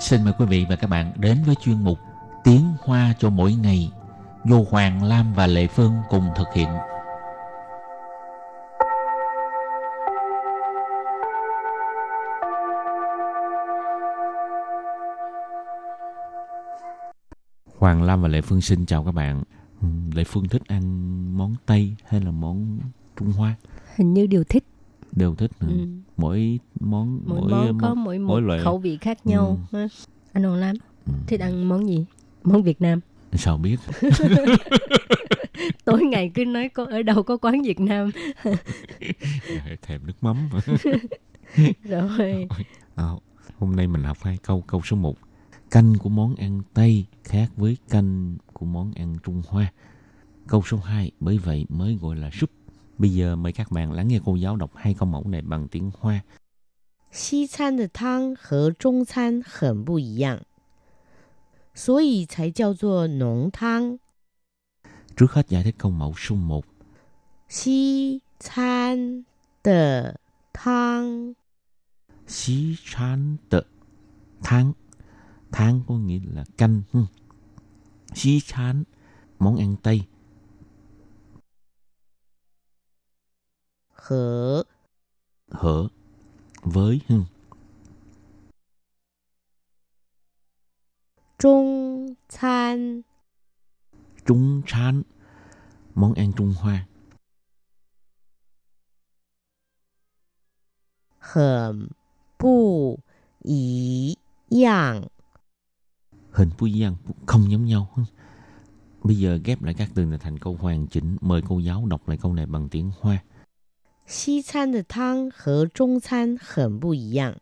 Xin mời quý vị và các bạn đến với chuyên mục Tiếng Hoa cho mỗi ngày do Hoàng Lam và Lệ Phương cùng thực hiện. Hoàng Lam và Lệ Phương xin chào các bạn. Lệ Phương thích ăn món Tây hay là món Trung Hoa? Hình như đều thích. Đều thích. hả? Ừ. Mỗi món Mỗi, món có mỗi mỗi loại khẩu vị khác nhau. ha. Anh Hoàng Lam Ừ. thích ăn món gì? Món Việt Nam. sao biết? Tối ngày cứ nói có ở đâu có quán Việt Nam. Thèm nước mắm. Rồi. À, hôm nay mình học hai câu. Câu số 1. Canh của món ăn Tây khác với canh của món ăn Trung Hoa. Câu số 2. Bởi vậy mới gọi là súp. Bây giờ mời các bạn lắng nghe cô giáo đọc hai câu mẫu này bằng tiếng Hoa. 西餐的汤和中餐很不一样，所以才叫做浓汤。 Trước hết giải thích câu mẫu số 1. 西餐的汤 Xí chán tợ tháng. Tháng có nghĩa là canh. Hmm. Xí chán, món ăn Tây. 和和 với hưng trung chan. Trung chan. Món ăn Trung Hoa. Hẳn bù ý. Yang hình bù yang không giống nhau. Bây giờ ghép lại các từ này thành câu hoàn chỉnh. Mời cô giáo đọc lại câu này bằng tiếng Hoa. 西餐的汤和中餐很不一样。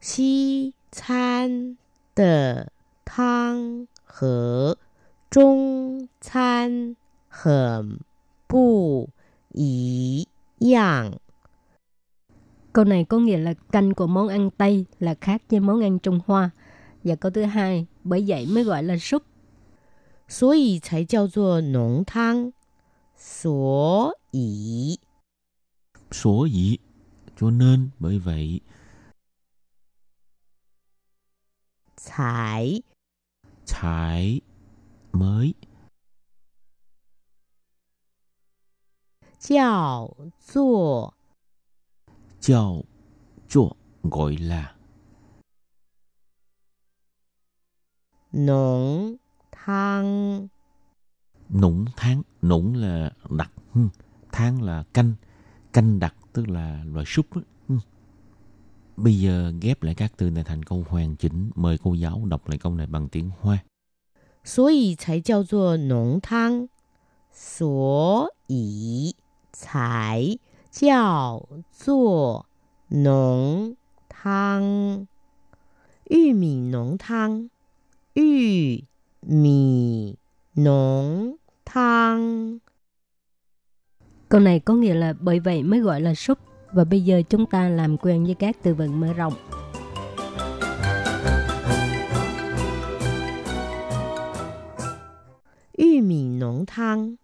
西餐的汤和中餐很不一样。 Câu này có nghĩa là canh của món ăn Tây là khác với món ăn Trung Hoa. Và câu thứ hai, bởi vậy mới gọi là súp. 所以才叫做浓汤。所以 số dĩ cho nên bởi vậy Thải. Thải mới. Gọi là Nũng thang. Nũng tháng Nũng là đặc Tháng là canh Canh đặc tức là loại súp. á. Hmm. Bây giờ ghép lại các từ này thành câu hoàn chỉnh. Mời cô giáo đọc lại câu này bằng tiếng Hoa. 所以才叫做浓汤，所以才叫做浓汤。玉米浓汤，玉米浓汤。 Câu này có nghĩa là bởi vậy mới gọi là súp và bây giờ chúng ta làm quen với các từ vựng mở rộng. Yu mì nóng thang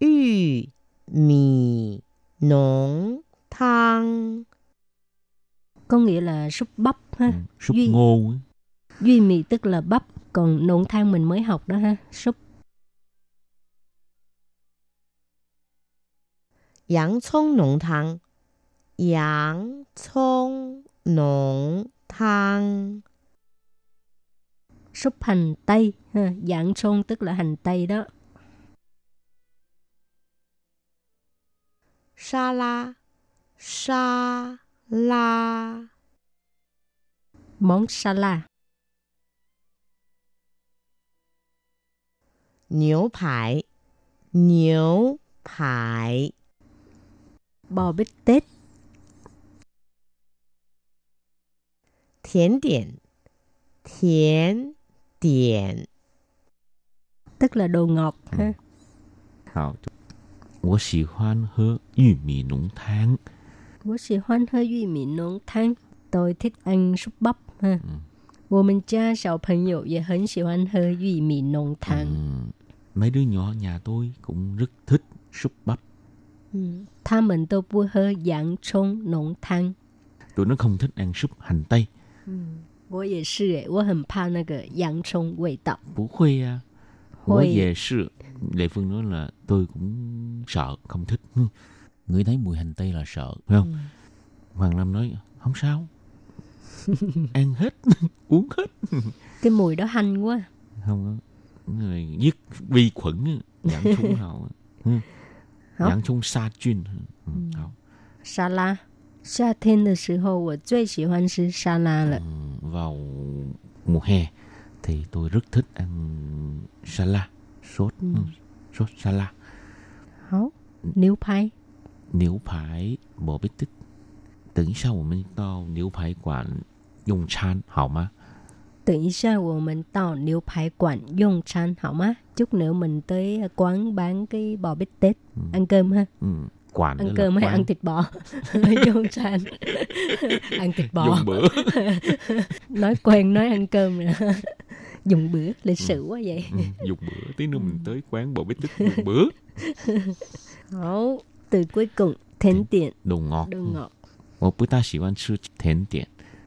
Yu mì nóng thang Có nghĩa là súp bắp ha. Ừ, súp ngô. Duy mì tức là bắp, còn nộn thang mình mới học đó ha. Súp 洋葱浓汤，洋葱浓汤。 súp hành tây ha. Dạng sôn tức là hành tây đó. 沙拉，沙拉。 Món sala. 牛排，牛排。 Bò bít tết. 甜点，甜点。 Tức là đồ ngọt ha. 好，我喜欢喝玉米浓汤。 Tôi喜欢喝玉米浓汤. Tôi thích ăn súp bắp ha. 我们家小朋友也很喜欢喝玉米浓汤。 Ừm, mấy đứa nhỏ nhà tôi cũng rất thích súp bắp. 嗯，他们都不喝洋葱浓汤。 Tụi nó không thích ăn súp hành tây. 我也是诶，我很怕那个洋葱味道。不会à. 我 Ôi. 也是. Lệ Phương nói là tôi cũng sợ, không thích. Ừ. Người thấy mùi hành tây là sợ, phải không? Hoàng Lâm nói không sao. Ăn hết, uống hết. Cái mùi đó hanh quá. Không có. Người giết vi khuẩn, á, giảm chung nào. Ừ. Hả? Giảm chung sa chuyên. Ừ. hảo. 沙拉，夏天的时候我最喜欢吃沙拉了。 Ừ, vào mùa hè thì tôi rất thích ăn salad sốt ừ. sốt salad 好，牛排，牛排我不thích 等一下我们到牛排馆用餐好吗 等一下我们到牛排馆用餐好吗？Chút nữa mình tới quán bán cái bò bít tết ăn cơm ha. ừ. quán Ăn đó cơm là hay quán ăn thịt bò? Dùng餐. ăn thịt bò. dùng bữa nói quen nói ăn cơm nè. Dùng bữa lịch sử quá vậy. ừ. dùng bữa tí nữa mình tới quán bò bít tết dùng bữa Hảo, từ cuối cùng, thến tiện, đồ ngọt đồ ngọt. 我不大喜欢吃甜点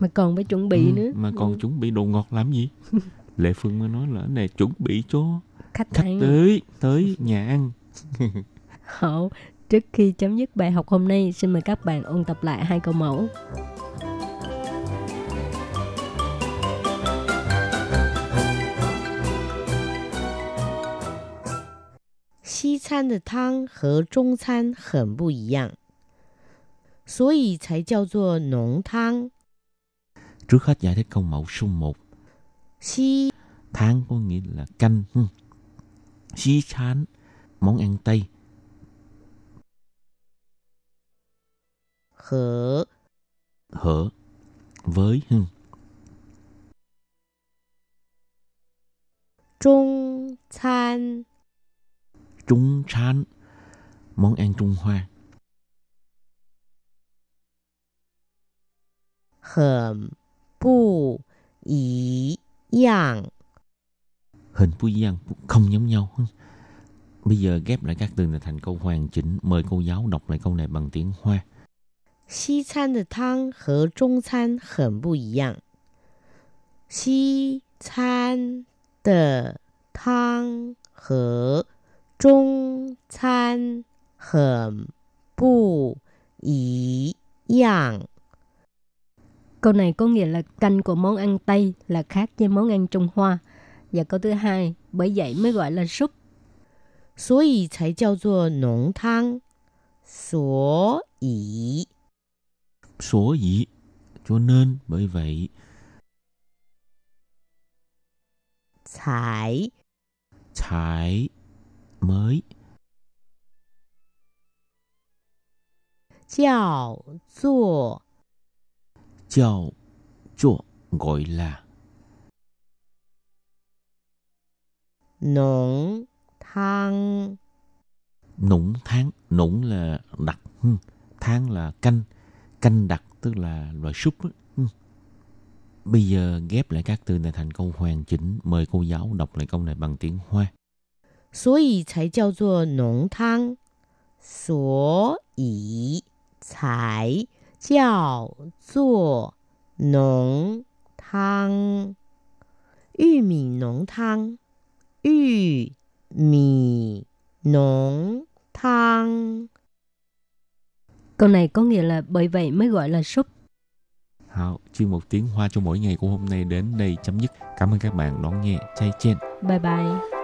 Mà còn phải chuẩn bị Ừ, nữa. mà còn chuẩn bị đồ ngọt làm gì? Lệ Phương mới nói là cái này chuẩn bị cho Khách khách ăn. tới tới nhà ăn. Hậu, trước khi chấm dứt bài học hôm nay, xin mời các bạn ôn tập lại hai câu mẫu. 西餐的汤和中餐很不一样，所以才叫做浓汤。 Trước hết giải thích câu mẫu số 1. Xi Tháng có nghĩa là canh. xí chán, món ăn Tây. Hở Hở Với hưng. Trung chán Trung chán Món ăn Trung Hoa Hởm 不一样。 Hình Phu Giang không giống nhau. Ừ. Bây giờ ghép lại các từ này thành câu hoàn chỉnh. Mời cô giáo đọc lại câu này bằng tiếng Hoa. 西餐的汤和中餐很不一样。西餐的汤和中餐很不一样。 Câu này có nghĩa là canh của món ăn Tây là khác với món ăn Trung Hoa. Và câu thứ hai, bởi vậy mới gọi là súp. 所以才叫做浓汤。所以 Số dĩ, cho nên, bởi vậy, 才 thải, mới, 叫做 chào, cho, gọi là 浓汤。 nũng tháng. Nũng là đặc, ừ. tháng là canh. Canh đặc tức là loại súp. á. Ừ. Bây giờ ghép lại các từ này thành câu hoàn chỉnh. Mời cô giáo đọc lại câu này bằng tiếng Hoa. 所以才叫做浓汤，所以才 叫做浓汤。玉米浓汤，玉米浓汤。 Câu này có nghĩa là bởi vậy mới gọi là súp. Hảo, chuyên một tiếng Hoa cho mỗi ngày của hôm nay đến đây chấm dứt. Cảm ơn các bạn đón nghe. Chay chen. Bye bye.